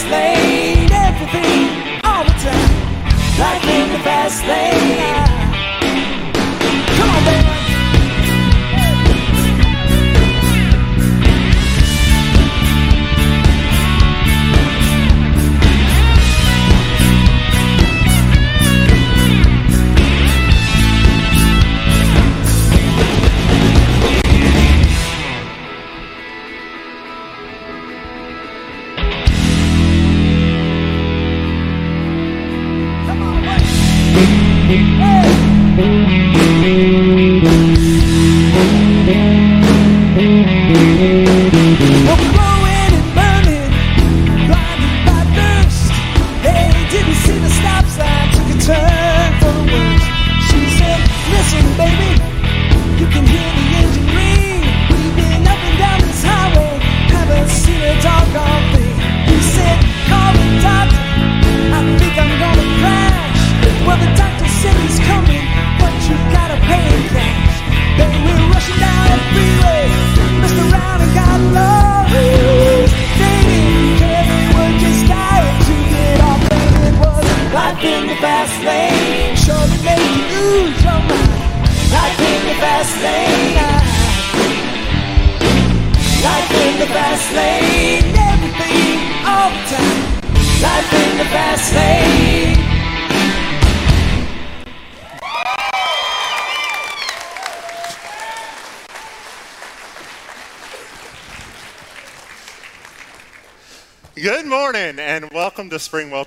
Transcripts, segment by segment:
fast lane. Everything all the time. Life in the fast lane.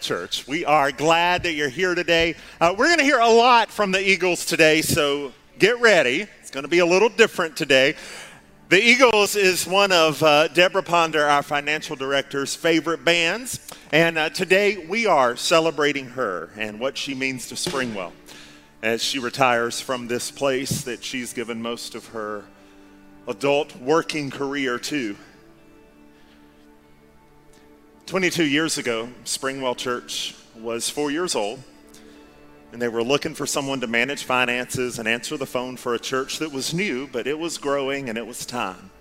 Church. We are glad that you're here today. Uh, we're going to hear a lot from the Eagles today, so get ready. It's going to be a little different today. The Eagles is one of uh, Deborah Ponder, our financial director's favorite bands, and uh, today we are celebrating her and what she means to Springwell as she retires from this place that she's given most of her adult working career to. 22 years ago, Springwell Church was four years old, and they were looking for someone to manage finances and answer the phone for a church that was new, but it was growing and it was time.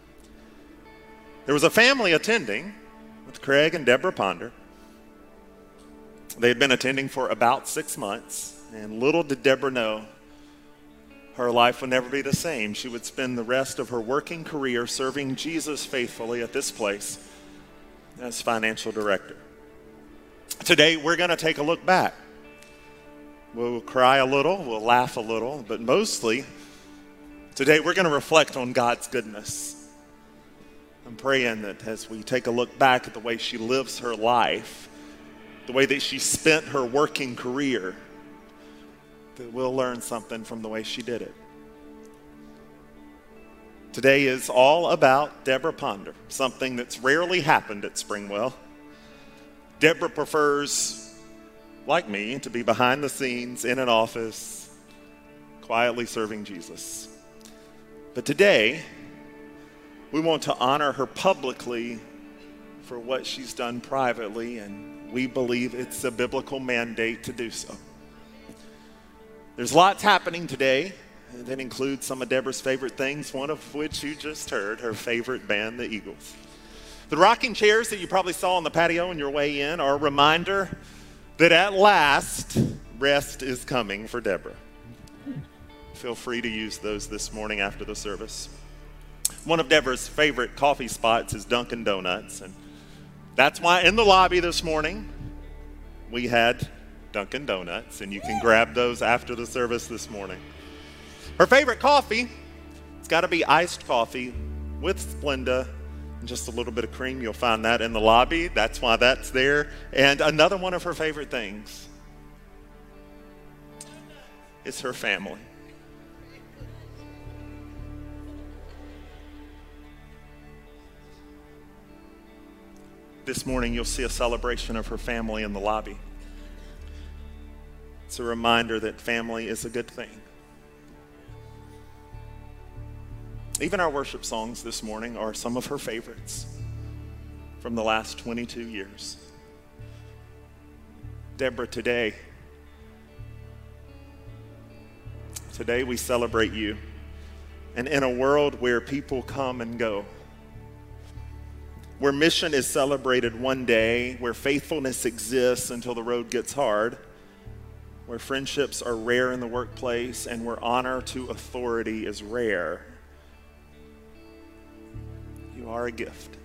There was a family attending with Craig and Deborah Ponder. They had been attending for about six months, and little did Deborah know her life would never be the same. She would spend the rest of her working career serving Jesus faithfully at this place as financial director. Today, we're going to take a look back. We'll cry a little, we'll laugh a little, but mostly, today we're going to reflect on God's goodness. I'm praying that as we take a look back at the way she lives her life, the way that she spent her working career, that we'll learn something from the way she did it. Today is all about Deborah Ponder, something that's rarely happened at Springwell. Deborah prefers, like me, to be behind the scenes in an office, quietly serving Jesus. But today, we want to honor her publicly for what she's done privately, and we believe it's a biblical mandate to do so. There's lots happening today that includes some of Deborah's favorite things, one of which you just heard, her favorite band, the Eagles. The rocking chairs that you probably saw on the patio on your way in are a reminder that at last rest is coming for Deborah. Feel free to use those this morning after the service. One of Deborah's favorite coffee spots is Dunkin' Donuts, and that's why in the lobby this morning we had Dunkin' Donuts, and you can grab those after the service this morning. Her favorite coffee, it's got to be iced coffee with Splenda and just a little bit of cream. You'll find that in the lobby. That's why that's there. And another one of her favorite things is her family. This morning, you'll see a celebration of her family in the lobby. It's a reminder that family is a good thing. Even our worship songs this morning are some of her favorites from the last 22 years. Deborah, today, today we celebrate you. And in a world where people come and go, where mission is celebrated one day, where faithfulness exists until the road gets hard, where friendships are rare in the workplace, and where honor to authority is rare. You are a gift.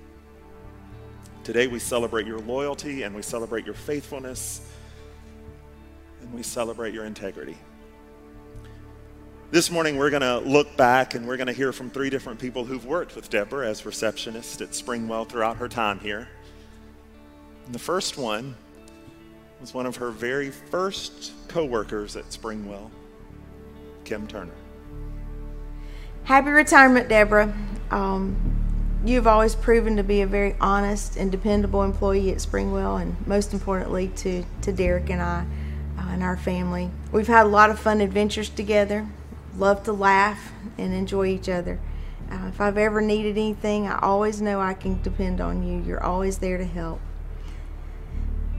Today we celebrate your loyalty and we celebrate your faithfulness and we celebrate your integrity. This morning, we're going to look back and we're going to hear from three different people who've worked with Deborah as receptionist at Springwell throughout her time here. And the first one was one of her very first co-workers at Springwell, Kim Turner. Happy retirement, Deborah. Um, you've always proven to be a very honest and dependable employee at Springwell, and most importantly, to, to Derek and I uh, and our family. We've had a lot of fun adventures together love to laugh and enjoy each other. Uh, if I've ever needed anything, I always know I can depend on you. You're always there to help.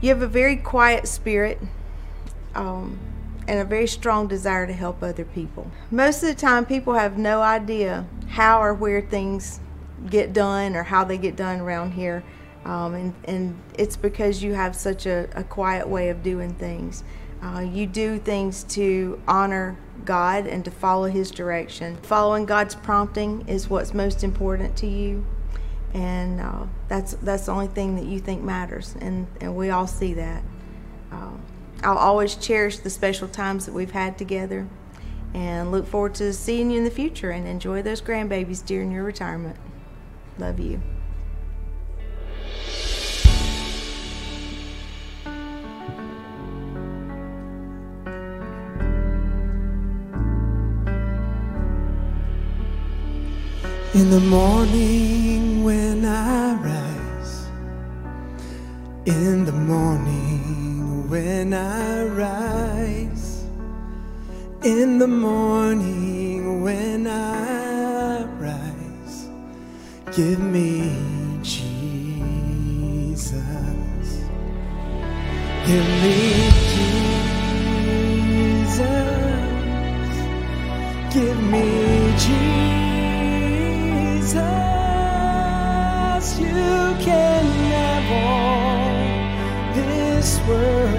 You have a very quiet spirit um, and a very strong desire to help other people. Most of the time, people have no idea how or where things get done or how they get done around here. Um, and, and it's because you have such a, a quiet way of doing things. Uh, you do things to honor God and to follow His direction. Following God's prompting is what's most important to you, and uh, that's that's the only thing that you think matters, and and we all see that. Uh, I'll always cherish the special times that we've had together, and look forward to seeing you in the future. And enjoy those grandbabies during your retirement. Love you. In the morning when I rise, in the morning when I rise, in the morning when I give me Jesus, give me Jesus, give me Jesus. You can have all this world,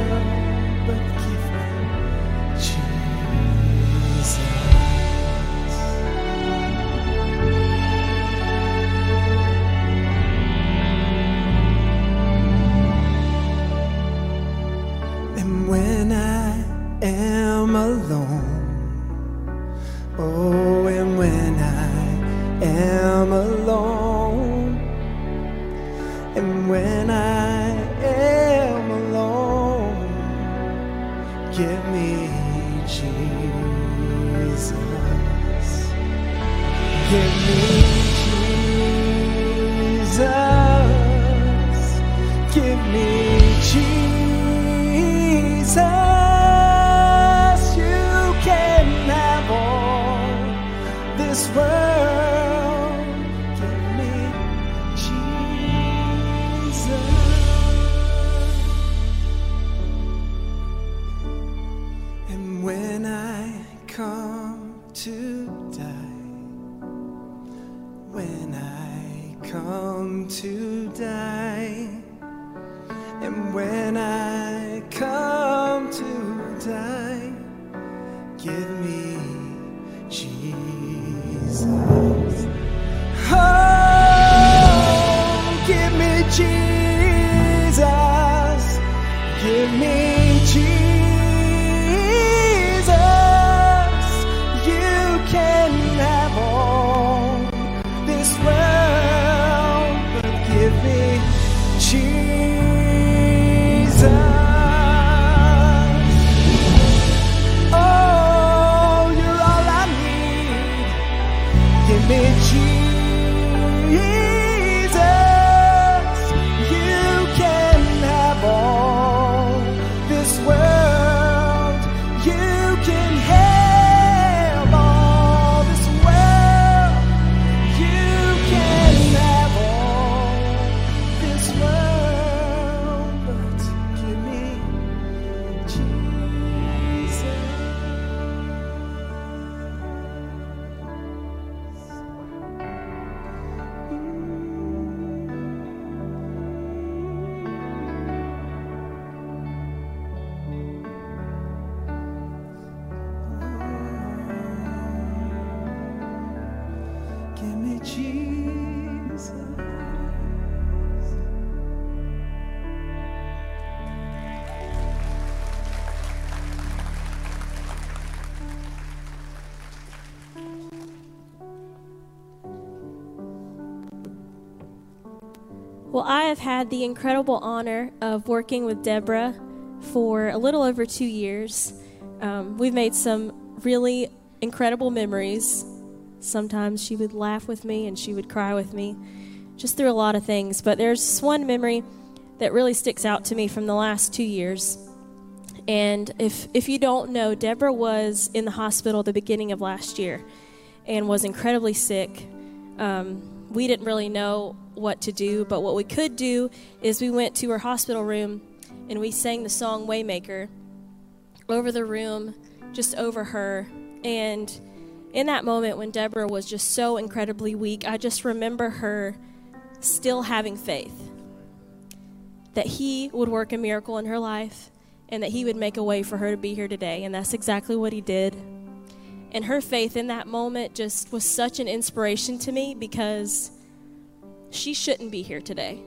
I have had the incredible honor of working with Deborah for a little over two years. Um, we've made some really incredible memories. Sometimes she would laugh with me and she would cry with me, just through a lot of things. But there's one memory that really sticks out to me from the last two years. And if, if you don't know, Deborah was in the hospital the beginning of last year and was incredibly sick. Um, we didn't really know what to do, but what we could do is we went to her hospital room and we sang the song Waymaker over the room, just over her. And in that moment when Deborah was just so incredibly weak, I just remember her still having faith that He would work a miracle in her life and that He would make a way for her to be here today. And that's exactly what He did. And her faith in that moment just was such an inspiration to me because she shouldn't be here today.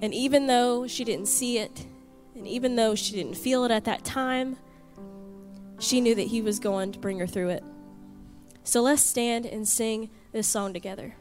And even though she didn't see it, and even though she didn't feel it at that time, she knew that He was going to bring her through it. So let's stand and sing this song together.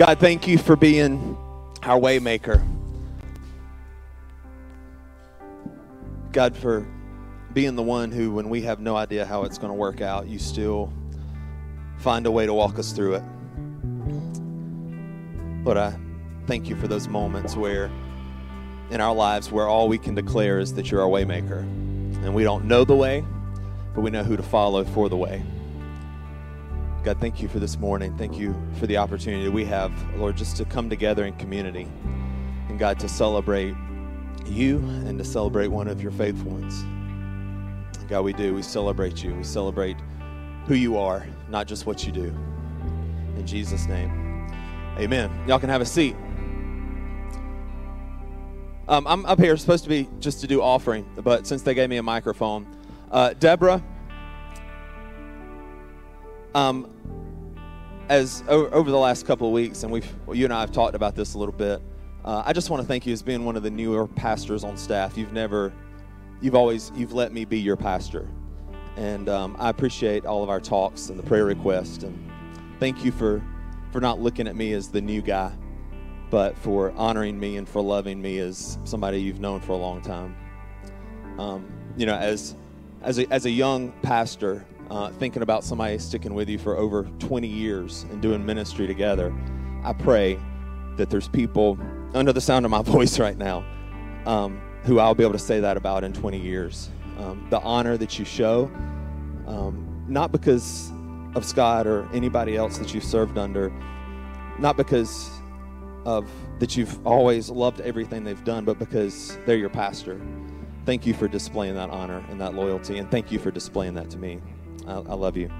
God, thank you for being our waymaker. God, for being the one who, when we have no idea how it's going to work out, you still find a way to walk us through it. But I thank you for those moments where, in our lives, where all we can declare is that you're our waymaker. And we don't know the way, but we know who to follow for the way. God, thank you for this morning. Thank you for the opportunity we have, Lord, just to come together in community. And God, to celebrate you and to celebrate one of your faithful ones. God, we do. We celebrate you. We celebrate who you are, not just what you do. In Jesus' name, amen. Y'all can have a seat. Um, I'm up here supposed to be just to do offering, but since they gave me a microphone, uh, Deborah, um, as over the last couple of weeks, and we've well, you and I have talked about this a little bit. Uh, I just want to thank you as being one of the newer pastors on staff. You've never, you've always, you've let me be your pastor, and um, I appreciate all of our talks and the prayer requests, and thank you for for not looking at me as the new guy, but for honoring me and for loving me as somebody you've known for a long time. Um, you know, as as a, as a young pastor, uh, thinking about somebody sticking with you for over 20 years and doing ministry together, I pray that there's people under the sound of my voice right now um, who I'll be able to say that about in 20 years. Um, the honor that you show, um, not because of Scott or anybody else that you've served under, not because of that you've always loved everything they've done, but because they're your pastor. Thank you for displaying that honor and that loyalty, and thank you for displaying that to me. I, I love you.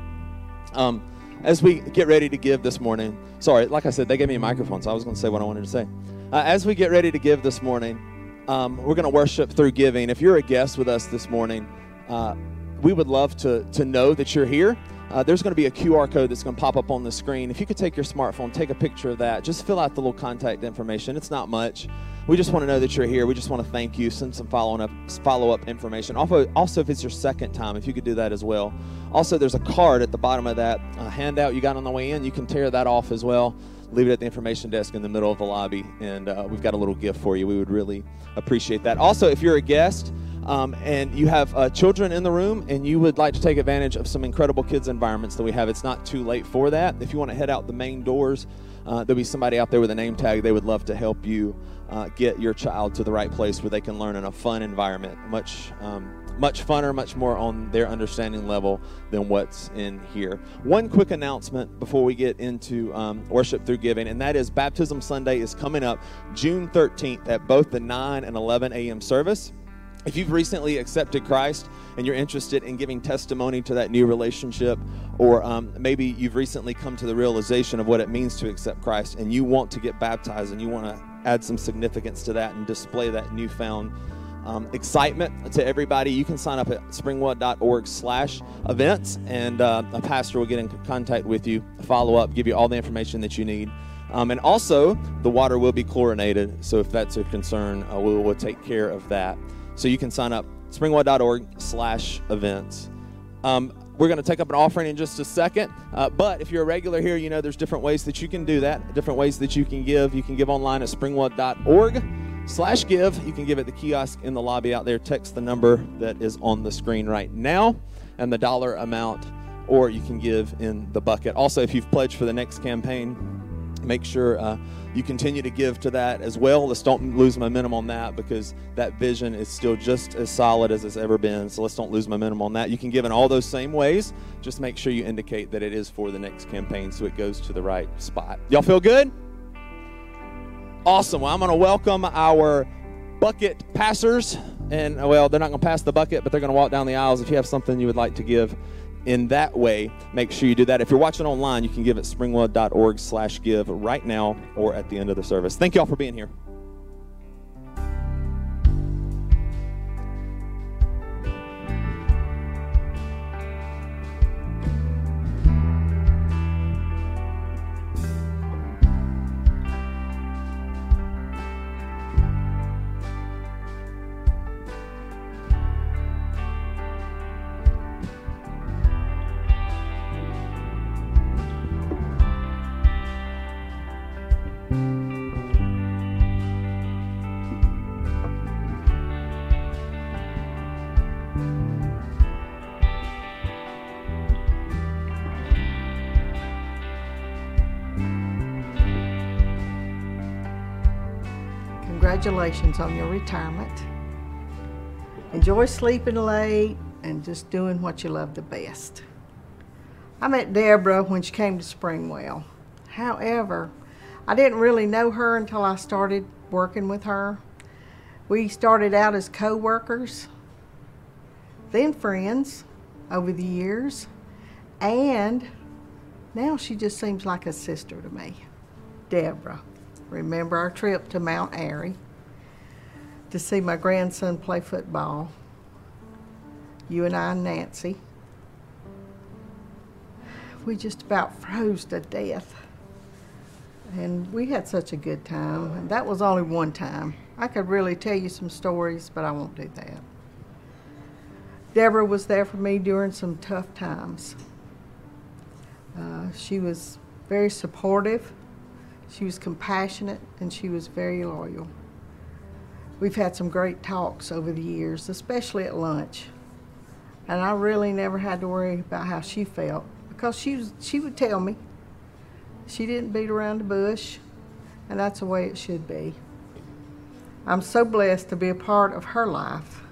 Um, as we get ready to give this morning, sorry, like I said, they gave me a microphone, so I was going to say what I wanted to say. Uh, as we get ready to give this morning, um, we're going to worship through giving. If you're a guest with us this morning, uh, we would love to, to know that you're here. Uh, there's going to be a QR code that's going to pop up on the screen. If you could take your smartphone, take a picture of that, just fill out the little contact information. It's not much. We just want to know that you're here. We just want to thank you. Send some following up, follow up information. Also, also, if it's your second time, if you could do that as well. Also, there's a card at the bottom of that uh, handout you got on the way in. You can tear that off as well. Leave it at the information desk in the middle of the lobby, and uh, we've got a little gift for you. We would really appreciate that. Also, if you're a guest, um, and you have uh, children in the room and you would like to take advantage of some incredible kids environments that we have. It's not too late for that. If you want to head out the main doors uh, there'll be somebody out there with a name tag. They would love to help you uh, get your child to the right place where they can learn in a fun environment. Much um, much funner much more on their understanding level than what's in here. One quick announcement before we get into um, worship through giving and that is baptism sunday is coming up june 13th at both the 9 and 11 a.m service if you've recently accepted Christ and you're interested in giving testimony to that new relationship, or um, maybe you've recently come to the realization of what it means to accept Christ and you want to get baptized and you want to add some significance to that and display that newfound um, excitement to everybody, you can sign up at springwell.org slash events, and uh, a pastor will get in contact with you, follow up, give you all the information that you need. Um, and also, the water will be chlorinated, so if that's a concern, uh, we will take care of that. So you can sign up springwell.org slash events. Um, we're going to take up an offering in just a second. Uh, but if you're a regular here, you know there's different ways that you can do that, different ways that you can give. You can give online at springwell.org slash give. You can give at the kiosk in the lobby out there. Text the number that is on the screen right now and the dollar amount, or you can give in the bucket. Also, if you've pledged for the next campaign, make sure uh, you continue to give to that as well. Let's don't lose momentum on that because that vision is still just as solid as it's ever been. So let's don't lose momentum on that. You can give in all those same ways. Just make sure you indicate that it is for the next campaign so it goes to the right spot. Y'all feel good? Awesome. Well, I'm going to welcome our bucket passers. And, well, they're not going to pass the bucket, but they're going to walk down the aisles. If you have something you would like to give, in that way, make sure you do that. If you're watching online, you can give at springwell.org slash give right now or at the end of the service. Thank you all for being here. Congratulations on your retirement. Enjoy sleeping late and just doing what you love the best. I met Deborah when she came to Springwell. However, I didn't really know her until I started working with her. We started out as co workers, then friends over the years, and now she just seems like a sister to me. Deborah. Remember our trip to Mount Airy to see my grandson play football. You and I and Nancy. We just about froze to death. And we had such a good time. And that was only one time. I could really tell you some stories, but I won't do that. Deborah was there for me during some tough times. Uh, she was very supportive she was compassionate and she was very loyal. We've had some great talks over the years, especially at lunch. And I really never had to worry about how she felt because she, was, she would tell me. She didn't beat around the bush, and that's the way it should be. I'm so blessed to be a part of her life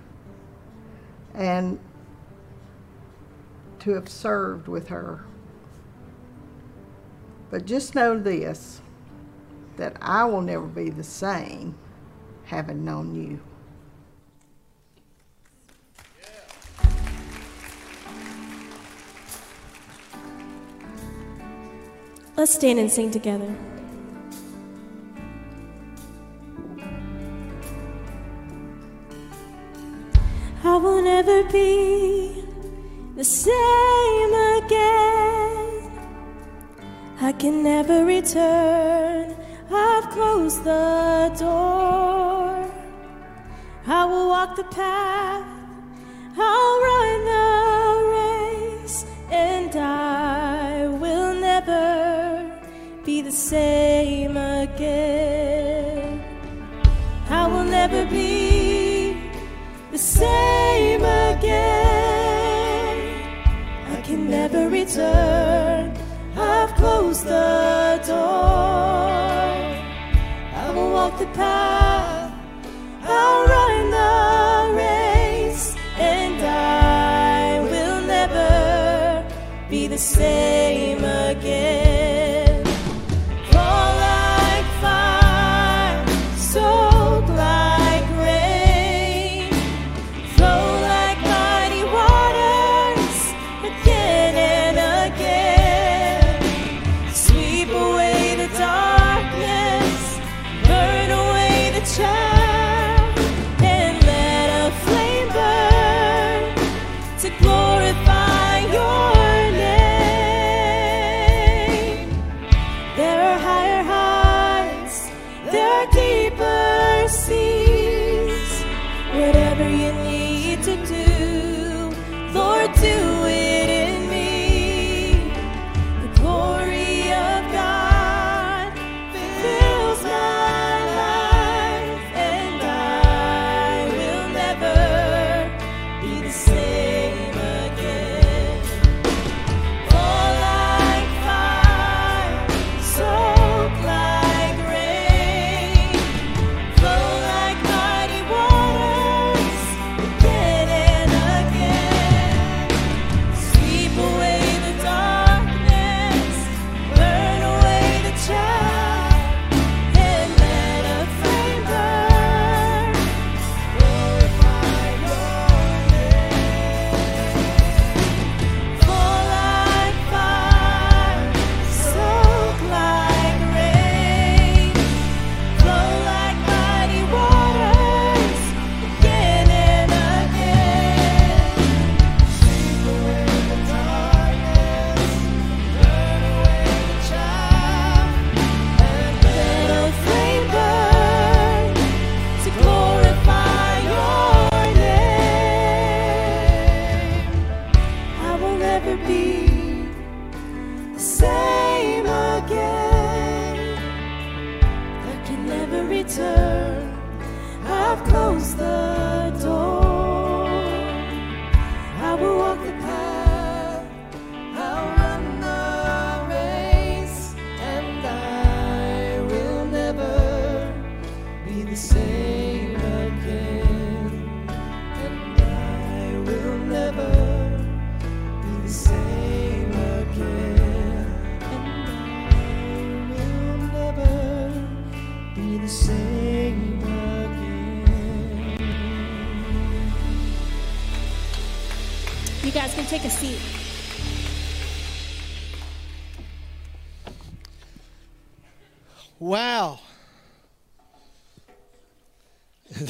and to have served with her. But just know this that I will never be the same having known you. Let's stand and sing together. I will never be the same again. I can never return I've closed the door. I will walk the path, I'll run the race, and I will never be the same again. I will never be the same again. I can never return. I've closed the the path, I'll run the race, and I will never be the same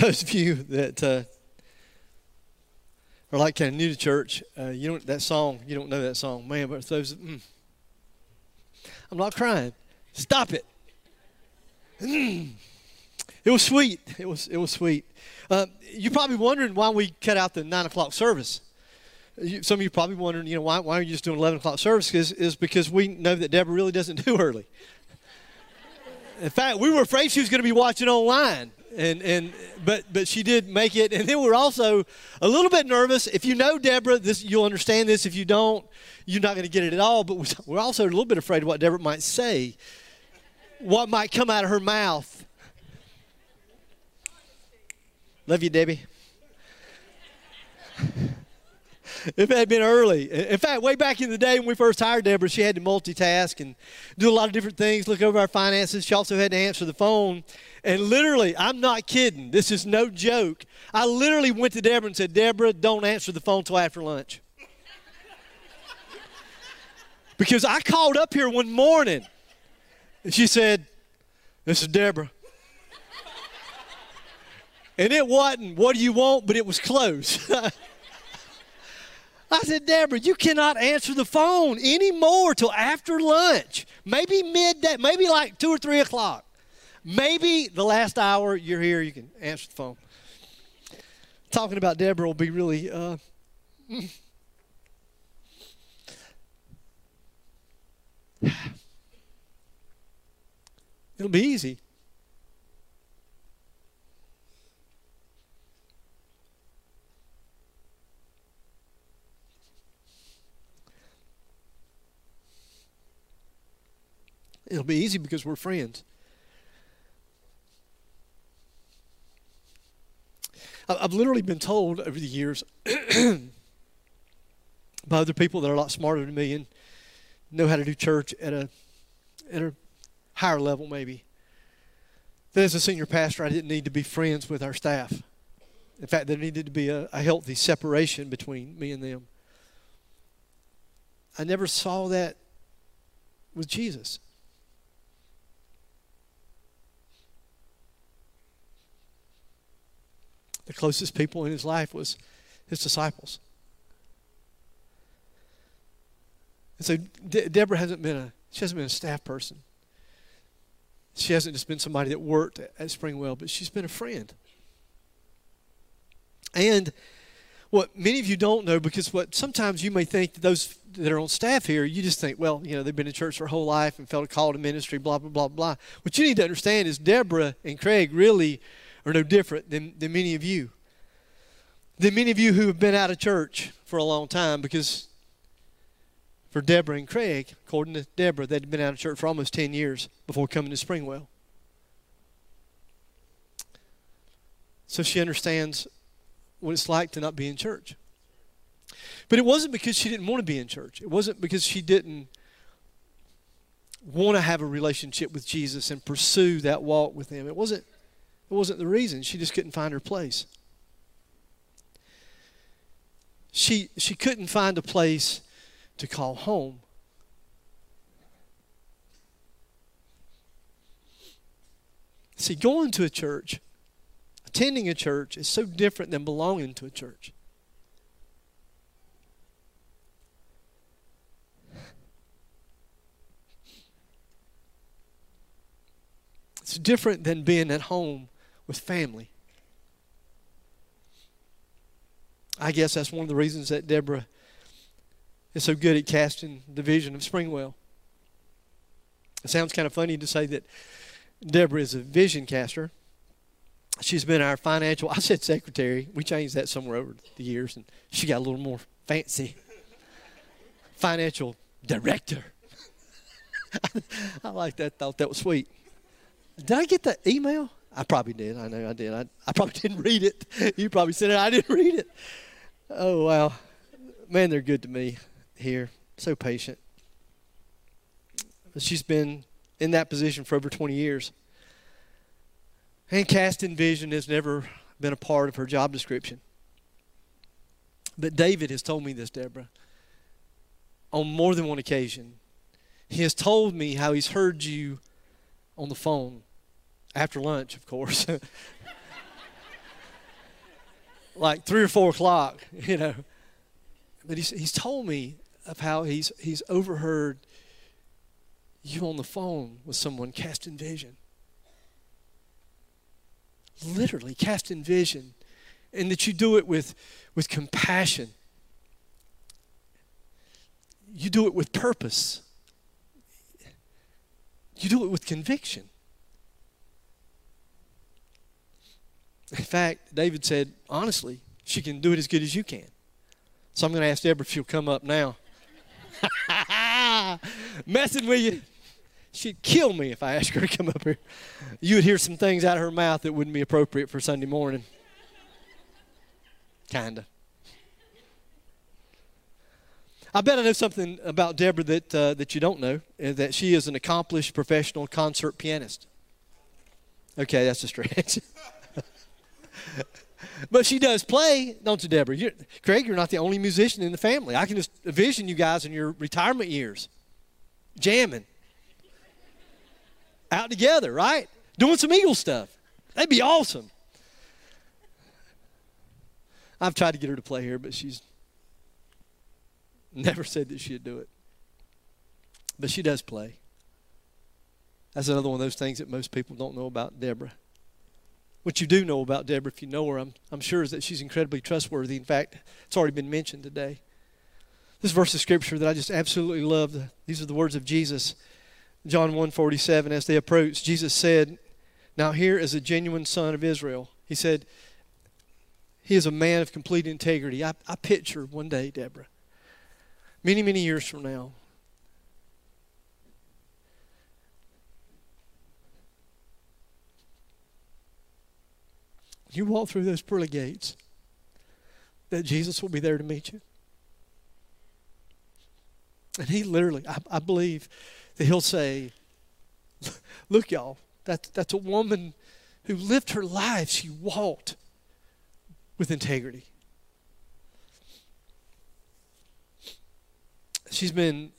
Those of you that uh, are like kind of new to church, uh, you don't that song. You don't know that song, man. But those, mm, I'm not crying. Stop it. Mm. It was sweet. It was it was sweet. Uh, you're probably wondering why we cut out the nine o'clock service. You, some of you probably wondering, you know, why, why are you just doing 11 o'clock service? Is, is because we know that Deborah really doesn't do early. In fact, we were afraid she was going to be watching online, and and but but she did make it. And then we are also a little bit nervous. If you know Deborah, this you'll understand this. If you don't, you're not going to get it at all. But we- we're also a little bit afraid of what Deborah might say, what might come out of her mouth. Love you, Debbie. If it had been early. In fact, way back in the day when we first hired Deborah, she had to multitask and do a lot of different things, look over our finances. She also had to answer the phone. And literally, I'm not kidding. This is no joke. I literally went to Deborah and said, Deborah, don't answer the phone till after lunch. because I called up here one morning and she said, This is Deborah. and it wasn't, What do you want? But it was close. I said, Deborah, you cannot answer the phone anymore till after lunch. Maybe midday, maybe like two or three o'clock. Maybe the last hour you're here, you can answer the phone. Talking about Deborah will be really. Uh, it'll be easy. It'll be easy because we're friends. I've literally been told over the years by other people that are a lot smarter than me and know how to do church at a at a higher level maybe. That as a senior pastor, I didn't need to be friends with our staff. In fact, there needed to be a, a healthy separation between me and them. I never saw that with Jesus. The closest people in his life was his disciples. And so De- Deborah hasn't been a she hasn't been a staff person. She hasn't just been somebody that worked at Springwell, but she's been a friend. And what many of you don't know, because what sometimes you may think that those that are on staff here, you just think, well, you know, they've been in church their whole life and felt a call to ministry, blah, blah, blah, blah. What you need to understand is Deborah and Craig really are no different than, than many of you. Than many of you who have been out of church for a long time, because for Deborah and Craig, according to Deborah, they'd been out of church for almost 10 years before coming to Springwell. So she understands what it's like to not be in church. But it wasn't because she didn't want to be in church. It wasn't because she didn't want to have a relationship with Jesus and pursue that walk with him. It wasn't it wasn't the reason. She just couldn't find her place. She she couldn't find a place to call home. See, going to a church, attending a church is so different than belonging to a church. It's different than being at home with family. I guess that's one of the reasons that Deborah is so good at casting the vision of Springwell. It sounds kind of funny to say that Deborah is a vision caster. She's been our financial, I said secretary. We changed that somewhere over the years, and she got a little more fancy. financial director. I like that, thought that was sweet. Did I get that email? I probably did. I know I did. I, I probably didn't read it. You probably said it. I didn't read it. Oh, wow. Man, they're good to me here. So patient. She's been in that position for over 20 years. And casting vision has never been a part of her job description. But David has told me this, Deborah, on more than one occasion. He has told me how he's heard you on the phone after lunch, of course. like three or four o'clock, you know. But he's, he's told me of how he's, he's overheard you on the phone with someone casting vision. Literally casting vision. And that you do it with, with compassion. You do it with purpose. You do it with conviction. In fact, David said, honestly, she can do it as good as you can. So I'm going to ask Deborah if she'll come up now. Messing with you. She'd kill me if I asked her to come up here. You would hear some things out of her mouth that wouldn't be appropriate for Sunday morning. Kinda. I bet I know something about Deborah that, uh, that you don't know, that she is an accomplished professional concert pianist. Okay, that's a stretch. but she does play, don't you, Deborah? You're, Craig, you're not the only musician in the family. I can just envision you guys in your retirement years jamming out together, right? Doing some Eagle stuff. That'd be awesome. I've tried to get her to play here, but she's never said that she'd do it. But she does play. That's another one of those things that most people don't know about Deborah. What you do know about Deborah, if you know her, I'm, I'm sure, is that she's incredibly trustworthy. In fact, it's already been mentioned today. This verse of scripture that I just absolutely love, these are the words of Jesus. John 1:47 as they approached, Jesus said, "Now here is a genuine son of Israel." He said, "He is a man of complete integrity." I, I picture one day, Deborah, many, many years from now, you walk through those pearly gates, that Jesus will be there to meet you. And he literally, I, I believe that he'll say, Look, y'all, that, that's a woman who lived her life. She walked with integrity. She's been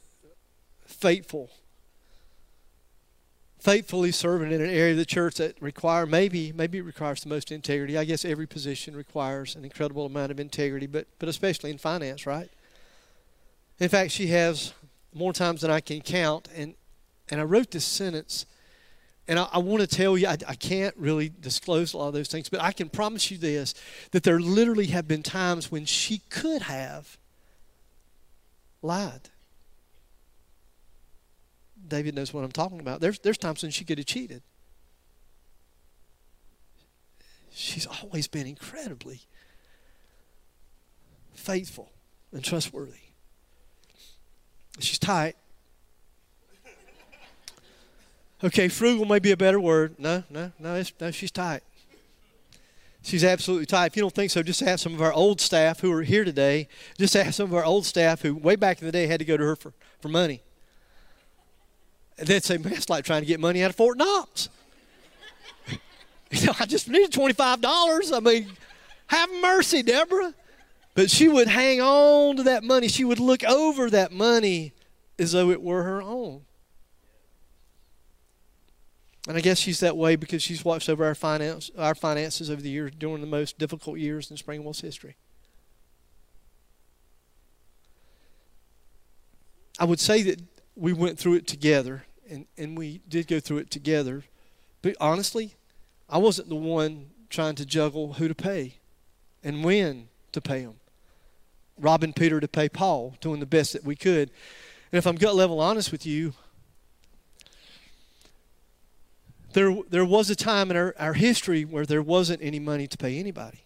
faithful faithfully serving in an area of the church that require maybe maybe requires the most integrity. I guess every position requires an incredible amount of integrity, but but especially in finance, right? In fact, she has more times than I can count, and and I wrote this sentence, And I, I want to tell you, I, I can't really disclose a lot of those things, but I can promise you this that there literally have been times when she could have lied. David knows what I'm talking about. There's, there's times when she could have cheated. She's always been incredibly faithful and trustworthy. She's tight. Okay, frugal may be a better word. No, no, no, no, she's tight. She's absolutely tight. If you don't think so, just ask some of our old staff who are here today. Just ask some of our old staff who, way back in the day, had to go to her for, for money. They'd say, man, it's like trying to get money out of Fort Knox. you know, I just needed $25. I mean, have mercy, Deborah. But she would hang on to that money. She would look over that money as though it were her own. And I guess she's that way because she's watched over our finance, our finances over the years during the most difficult years in Springwell's history. I would say that we went through it together, and, and we did go through it together. But honestly, I wasn't the one trying to juggle who to pay and when to pay them. Robbing Peter to pay Paul, doing the best that we could. And if I'm gut level honest with you, there, there was a time in our, our history where there wasn't any money to pay anybody.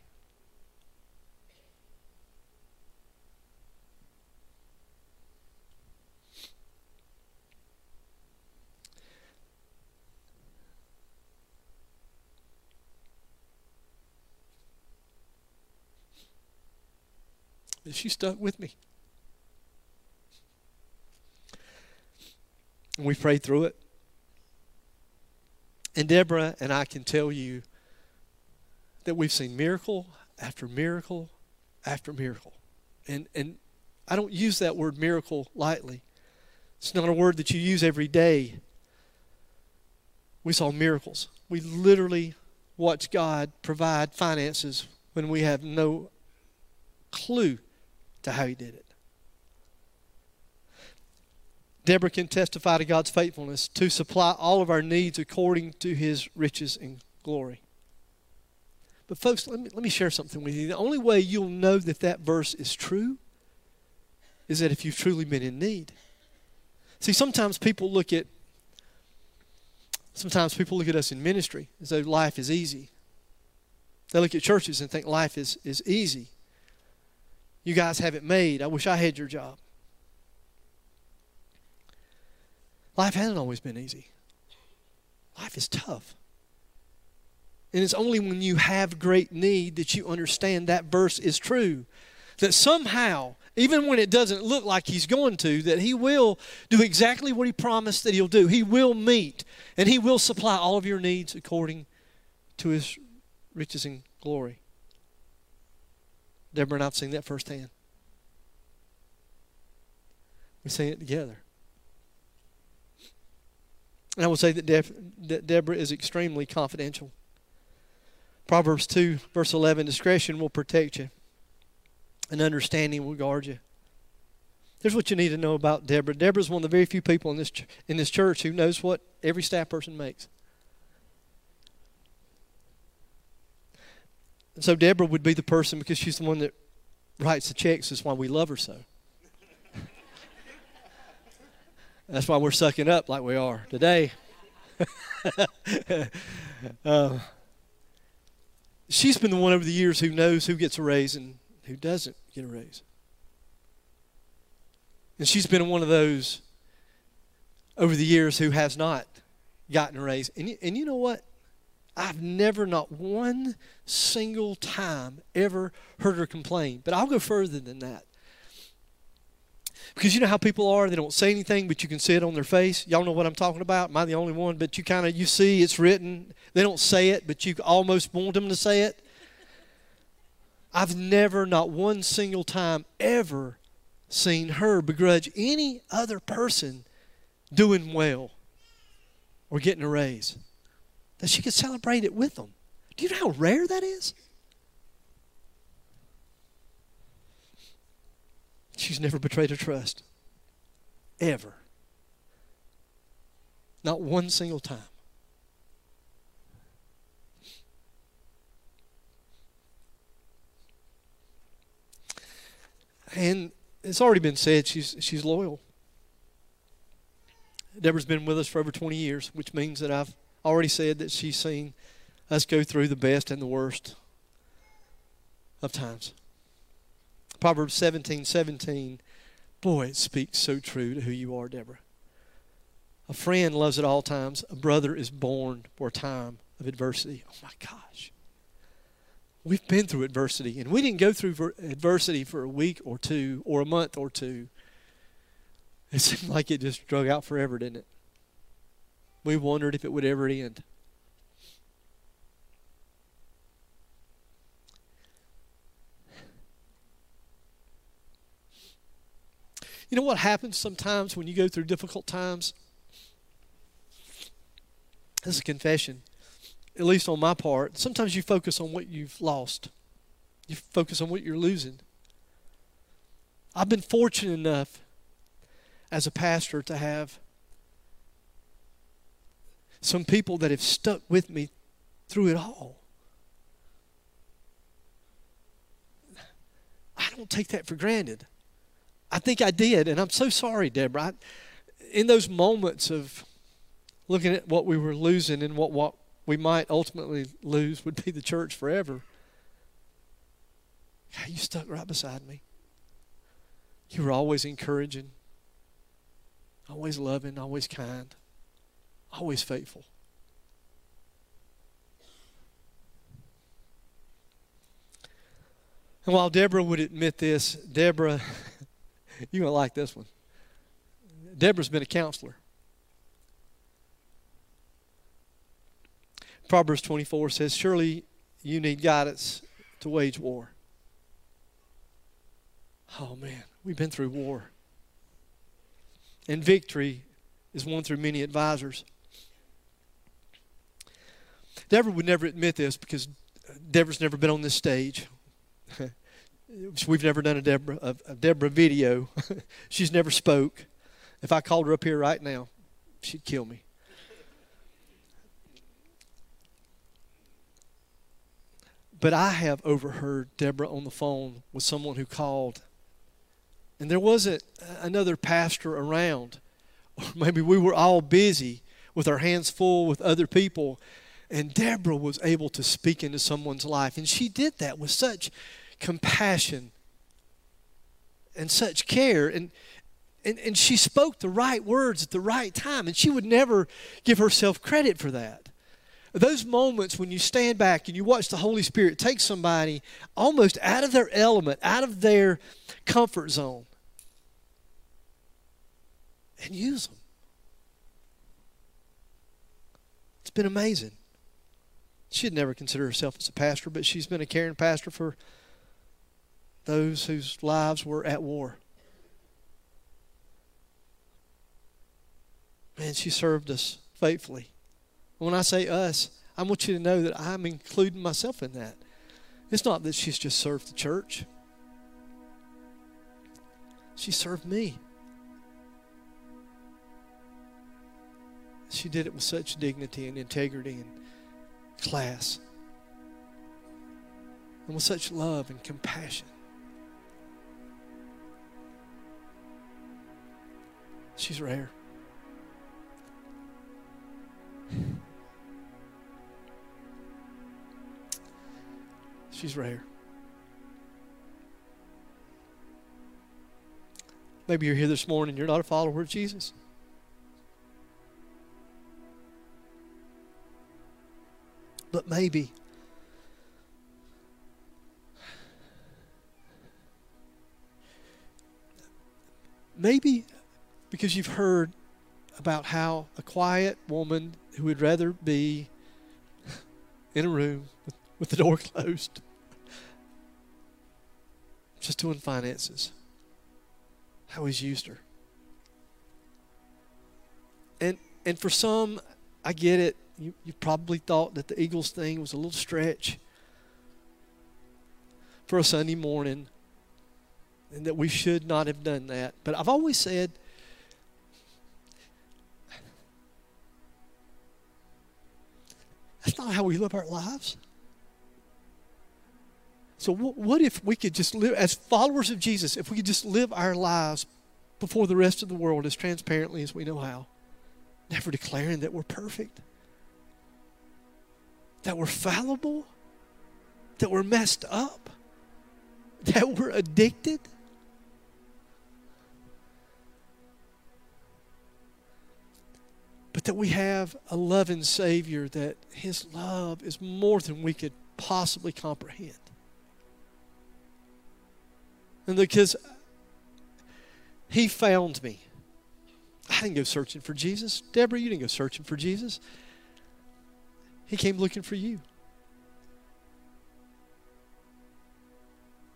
She stuck with me. And we prayed through it. And Deborah and I can tell you that we've seen miracle after miracle after miracle. And and I don't use that word miracle lightly. It's not a word that you use every day. We saw miracles. We literally watched God provide finances when we have no clue to how he did it. Deborah can testify to God's faithfulness to supply all of our needs according to his riches and glory. But, folks, let me, let me share something with you. The only way you'll know that that verse is true is that if you've truly been in need. See, sometimes people look at sometimes people look at us in ministry as though life is easy. They look at churches and think life is, is easy. You guys have it made. I wish I had your job. Life hasn't always been easy. Life is tough. And it's only when you have great need that you understand that verse is true. That somehow, even when it doesn't look like he's going to, that he will do exactly what he promised that he'll do. He will meet and he will supply all of your needs according to his riches and glory. Deborah and I've seen that firsthand. We sing it together. And I will say that, that Deborah is extremely confidential. Proverbs 2, verse 11 discretion will protect you, and understanding will guard you. Here's what you need to know about Deborah. Deborah is one of the very few people in this, ch- in this church who knows what every staff person makes. And so Deborah would be the person because she's the one that writes the checks. That's why we love her so. That's why we're sucking up like we are today. uh, she's been the one over the years who knows who gets a raise and who doesn't get a raise. And she's been one of those over the years who has not gotten a raise. And, and you know what? I've never, not one single time, ever heard her complain. But I'll go further than that. Because you know how people are, they don't say anything, but you can see it on their face. Y'all know what I'm talking about? Am I the only one? But you kind of, you see it's written. They don't say it, but you almost want them to say it. I've never, not one single time, ever seen her begrudge any other person doing well or getting a raise that she could celebrate it with them. Do you know how rare that is? She's never betrayed her trust. Ever. Not one single time. And it's already been said she's, she's loyal. Deborah's been with us for over 20 years, which means that I've already said that she's seen us go through the best and the worst of times. Proverbs 17 17. Boy, it speaks so true to who you are, Deborah. A friend loves at all times. A brother is born for a time of adversity. Oh my gosh. We've been through adversity, and we didn't go through ver- adversity for a week or two or a month or two. It seemed like it just drug out forever, didn't it? We wondered if it would ever end. You know what happens sometimes when you go through difficult times? This is a confession, at least on my part. Sometimes you focus on what you've lost, you focus on what you're losing. I've been fortunate enough as a pastor to have some people that have stuck with me through it all. I don't take that for granted. I think I did, and I'm so sorry, Deborah. I, in those moments of looking at what we were losing and what, what we might ultimately lose would be the church forever. God, you stuck right beside me. You were always encouraging, always loving, always kind, always faithful. And while Deborah would admit this, Deborah, you're going to like this one. Deborah's been a counselor. Proverbs 24 says, Surely you need guidance to wage war. Oh man, we've been through war. And victory is won through many advisors. Deborah would never admit this because Deborah's never been on this stage. We've never done a Deborah, a, Deborah video. She's never spoke. If I called her up here right now, she'd kill me. But I have overheard Deborah on the phone with someone who called, and there wasn't another pastor around. Or maybe we were all busy with our hands full with other people, and Deborah was able to speak into someone's life. And she did that with such compassion and such care. And, and, and she spoke the right words at the right time, and she would never give herself credit for that those moments when you stand back and you watch the Holy Spirit take somebody almost out of their element, out of their comfort zone, and use them. It's been amazing. She'd never consider herself as a pastor, but she's been a caring pastor for those whose lives were at war. Man, she served us faithfully. When I say us, I want you to know that I'm including myself in that. It's not that she's just served the church, she served me. She did it with such dignity and integrity and class, and with such love and compassion. She's rare. She's rare. Maybe you're here this morning, you're not a follower of Jesus. But maybe maybe because you've heard about how a quiet woman who would rather be in a room with, with the door closed, just doing finances, how he's used her. And and for some, I get it. You, you probably thought that the Eagles thing was a little stretch for a Sunday morning and that we should not have done that. But I've always said That's not how we live our lives. So, wh- what if we could just live, as followers of Jesus, if we could just live our lives before the rest of the world as transparently as we know how, never declaring that we're perfect, that we're fallible, that we're messed up, that we're addicted? but that we have a loving Savior, that His love is more than we could possibly comprehend. And because He found me, I didn't go searching for Jesus. Deborah, you didn't go searching for Jesus. He came looking for you.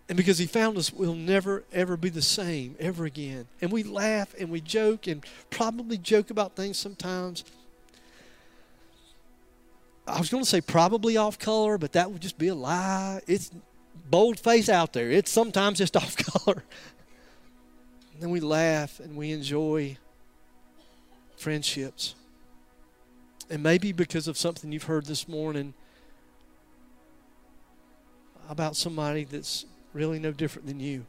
And because he found us, we'll never, ever be the same ever again. And we laugh and we joke and probably joke about things sometimes. I was going to say probably off color, but that would just be a lie. It's bold face out there. It's sometimes just off color. And then we laugh and we enjoy friendships. And maybe because of something you've heard this morning about somebody that's really no different than you.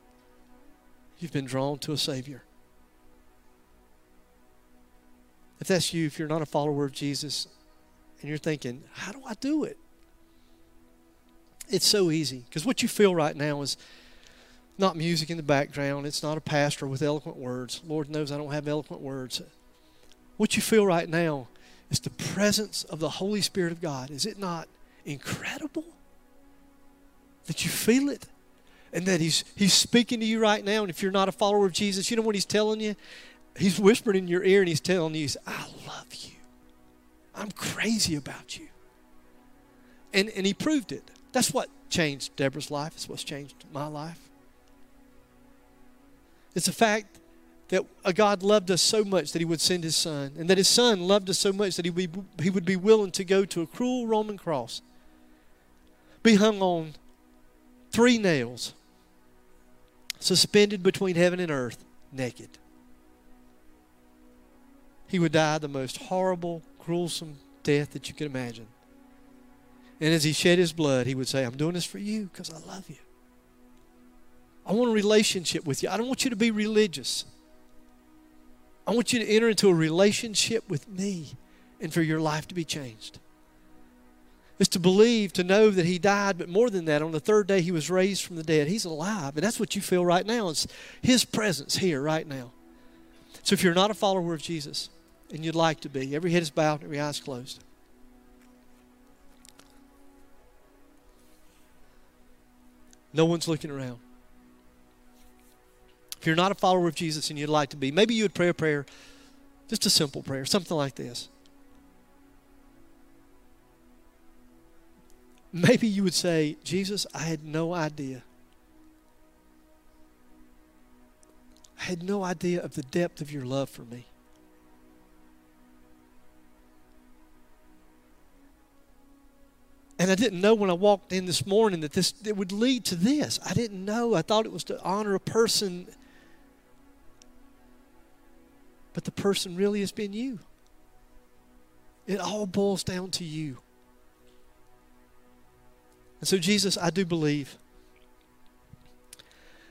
You've been drawn to a Savior. If that's you, if you're not a follower of Jesus, and you're thinking, how do I do it? It's so easy. Because what you feel right now is not music in the background, it's not a pastor with eloquent words. Lord knows I don't have eloquent words. What you feel right now is the presence of the Holy Spirit of God. Is it not incredible that you feel it? and that he's he's speaking to you right now. And if you're not a follower of jesus you know what he's telling you? He's whispering in your ear and he's telling you i love you. I'm crazy about you. And and he proved it. That's what changed deborah's life. It's what's changed my life. It's the fact that a god loved us so much that he would send his son and that his son loved us so much that he would be, he would be willing to go to a cruel roman cross be hung on three nails suspended between heaven and earth, naked. He would die the most horrible, gruesome death that you could imagine. And as he shed his blood, he would say, I'm doing this for you because I love you. I want a relationship with you. I don't want you to be religious. I want you to enter into a relationship with me and for your life to be changed is to believe, to know that he died, but more than that, on the third day he was raised from the dead. He's alive. And that's what you feel right now. It's his presence here right now. So if you're not a follower of Jesus and you'd like to be, every head is bowed, every eye is closed. No one's looking around. If you're not a follower of Jesus and you'd like to be, maybe you would pray a prayer, just a simple prayer, something like this. Maybe you would say, Jesus, I had no idea. I had no idea of the depth of your love for me. And I didn't know when I walked in this morning that this it would lead to this. I didn't know. I thought it was to honor a person. But the person really has been you. It all boils down to you. And so, Jesus, I do believe.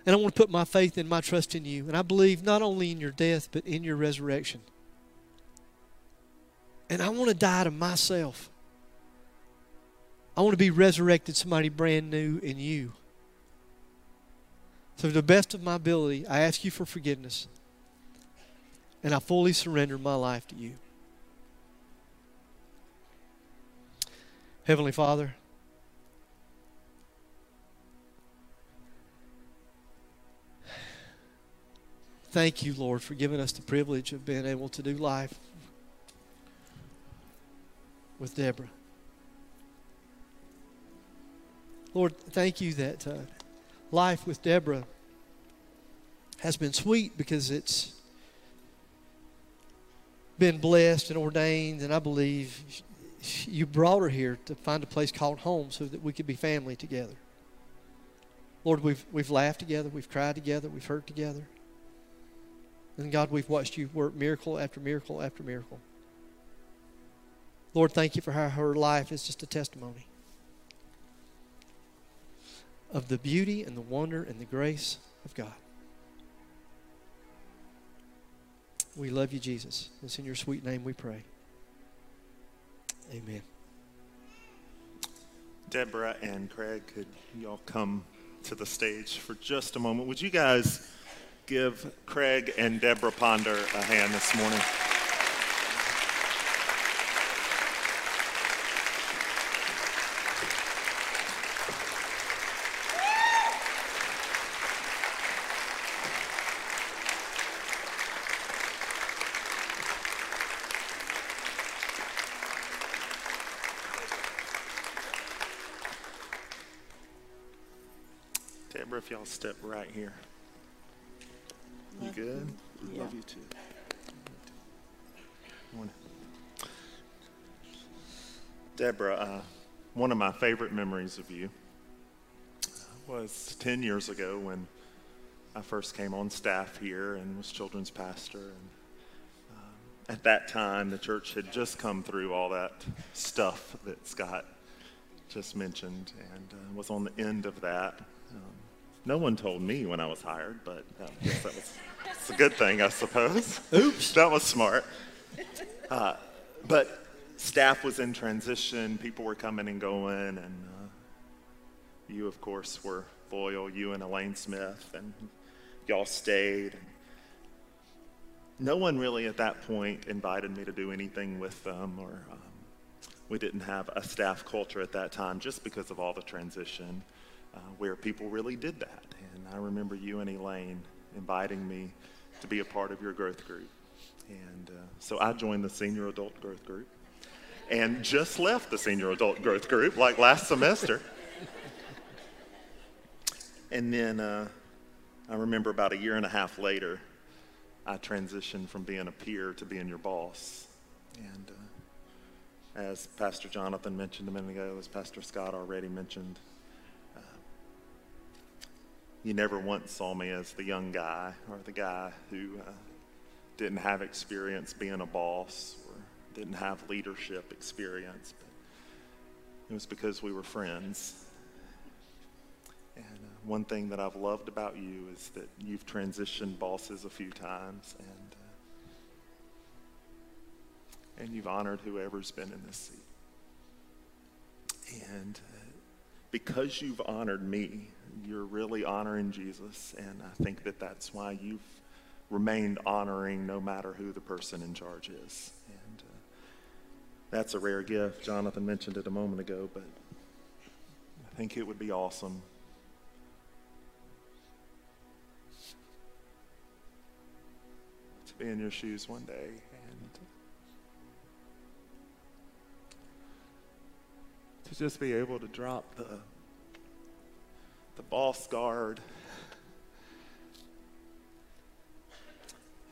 And I want to put my faith and my trust in you. And I believe not only in your death, but in your resurrection. And I want to die to myself. I want to be resurrected, somebody brand new in you. So, to the best of my ability, I ask you for forgiveness. And I fully surrender my life to you. Heavenly Father, Thank you, Lord, for giving us the privilege of being able to do life with Deborah. Lord, thank you that uh, life with Deborah has been sweet because it's been blessed and ordained, and I believe you brought her here to find a place called home so that we could be family together. Lord, we've, we've laughed together, we've cried together, we've hurt together. And God, we've watched you work miracle after miracle after miracle. Lord, thank you for how her life is just a testimony. of the beauty and the wonder and the grace of God. We love you, Jesus. It's in your sweet name we pray. Amen. Deborah and Craig, could y'all come to the stage for just a moment? Would you guys give Craig and Deborah Ponder a hand this morning? If y'all step right here. You good? Love you too. Morning. Deborah, uh, one of my favorite memories of you was 10 years ago when I first came on staff here and was children's pastor. And um, at that time, the church had just come through all that stuff that Scott just mentioned and uh, was on the end of that. Um, no one told me when I was hired, but I guess that was it's a good thing, I suppose. Oops. that was smart. Uh, but staff was in transition, people were coming and going, and uh, you, of course, were loyal, you and Elaine Smith, and y'all stayed. No one really at that point invited me to do anything with them, or um, we didn't have a staff culture at that time just because of all the transition uh, where people really did that. And I remember you and Elaine inviting me to be a part of your growth group. And uh, so I joined the senior adult growth group and just left the senior adult growth group like last semester. And then uh, I remember about a year and a half later, I transitioned from being a peer to being your boss. And uh, as Pastor Jonathan mentioned a minute ago, as Pastor Scott already mentioned, you never once saw me as the young guy or the guy who uh, didn't have experience being a boss or didn't have leadership experience. But it was because we were friends. And uh, one thing that I've loved about you is that you've transitioned bosses a few times and uh, and you've honored whoever's been in this seat. And uh, because you've honored me, you're really honoring Jesus, and I think that that's why you've remained honoring no matter who the person in charge is. And uh, that's a rare gift. Jonathan mentioned it a moment ago, but I think it would be awesome to be in your shoes one day and to just be able to drop the the boss guard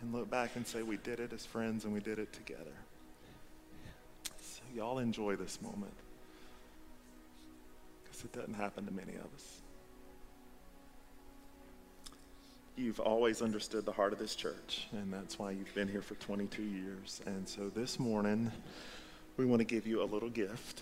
and look back and say we did it as friends and we did it together. So y'all enjoy this moment because it doesn't happen to many of us. You've always understood the heart of this church, and that's why you've been here for 22 years. And so this morning, we want to give you a little gift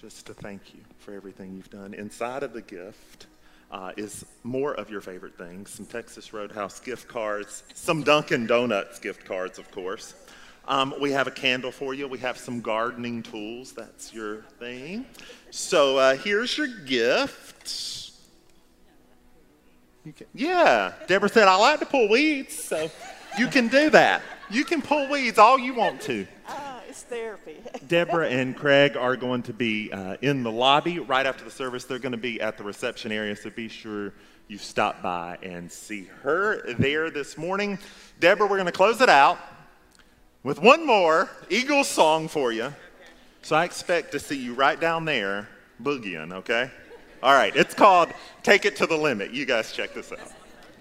just to thank you for everything you've done. Inside of the gift uh, is more of your favorite things some Texas Roadhouse gift cards, some Dunkin' Donuts gift cards, of course. Um, we have a candle for you. We have some gardening tools. That's your thing. So uh, here's your gift. You can, yeah, Deborah said, I like to pull weeds, so you can do that. You can pull weeds all you want to. It's therapy. Deborah and Craig are going to be uh, in the lobby right after the service. They're going to be at the reception area, so be sure you stop by and see her there this morning. Deborah, we're going to close it out with one more Eagles song for you. So I expect to see you right down there boogieing, okay? All right, it's called Take It to the Limit. You guys check this out.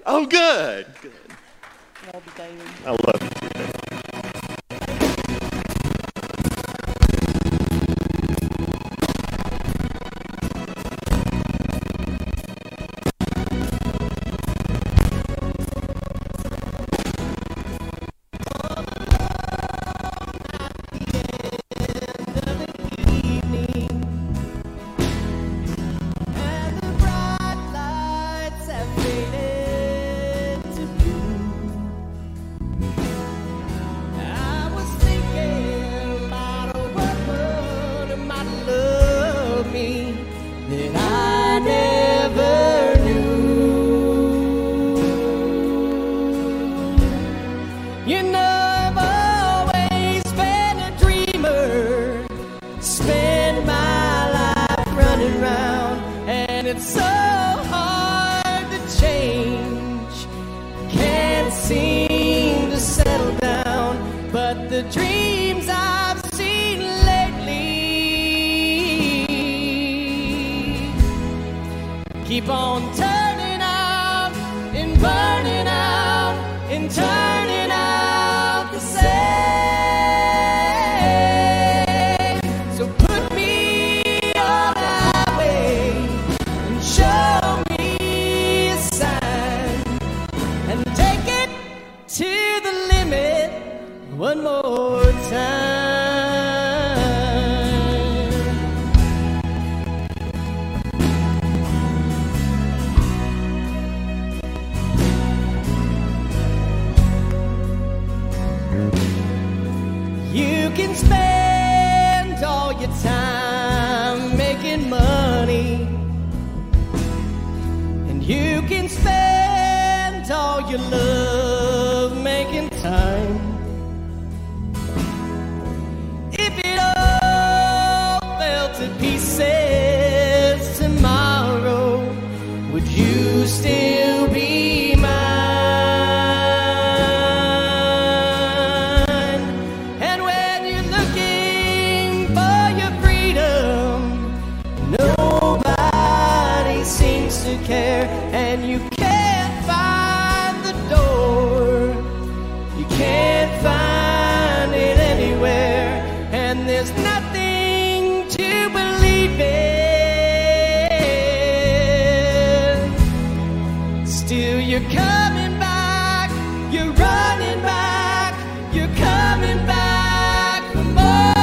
Oh, good. Good. Love you, David. I love you You're coming back. You're running back. You're coming back for more.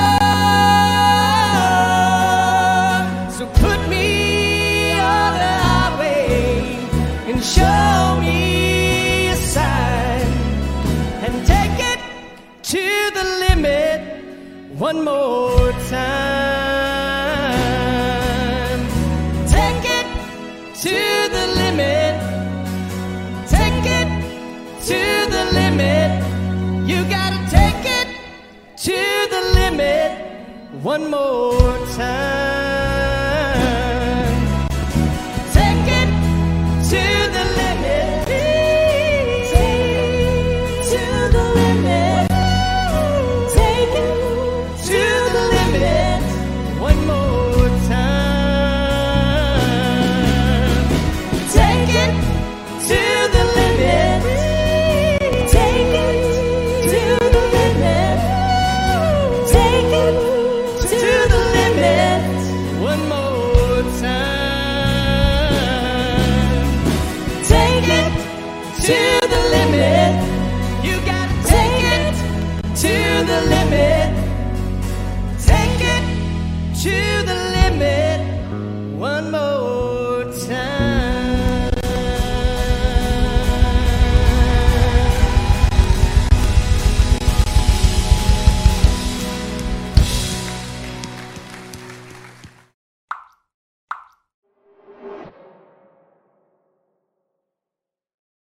So put me on the highway and show me a sign and take it to the limit one more.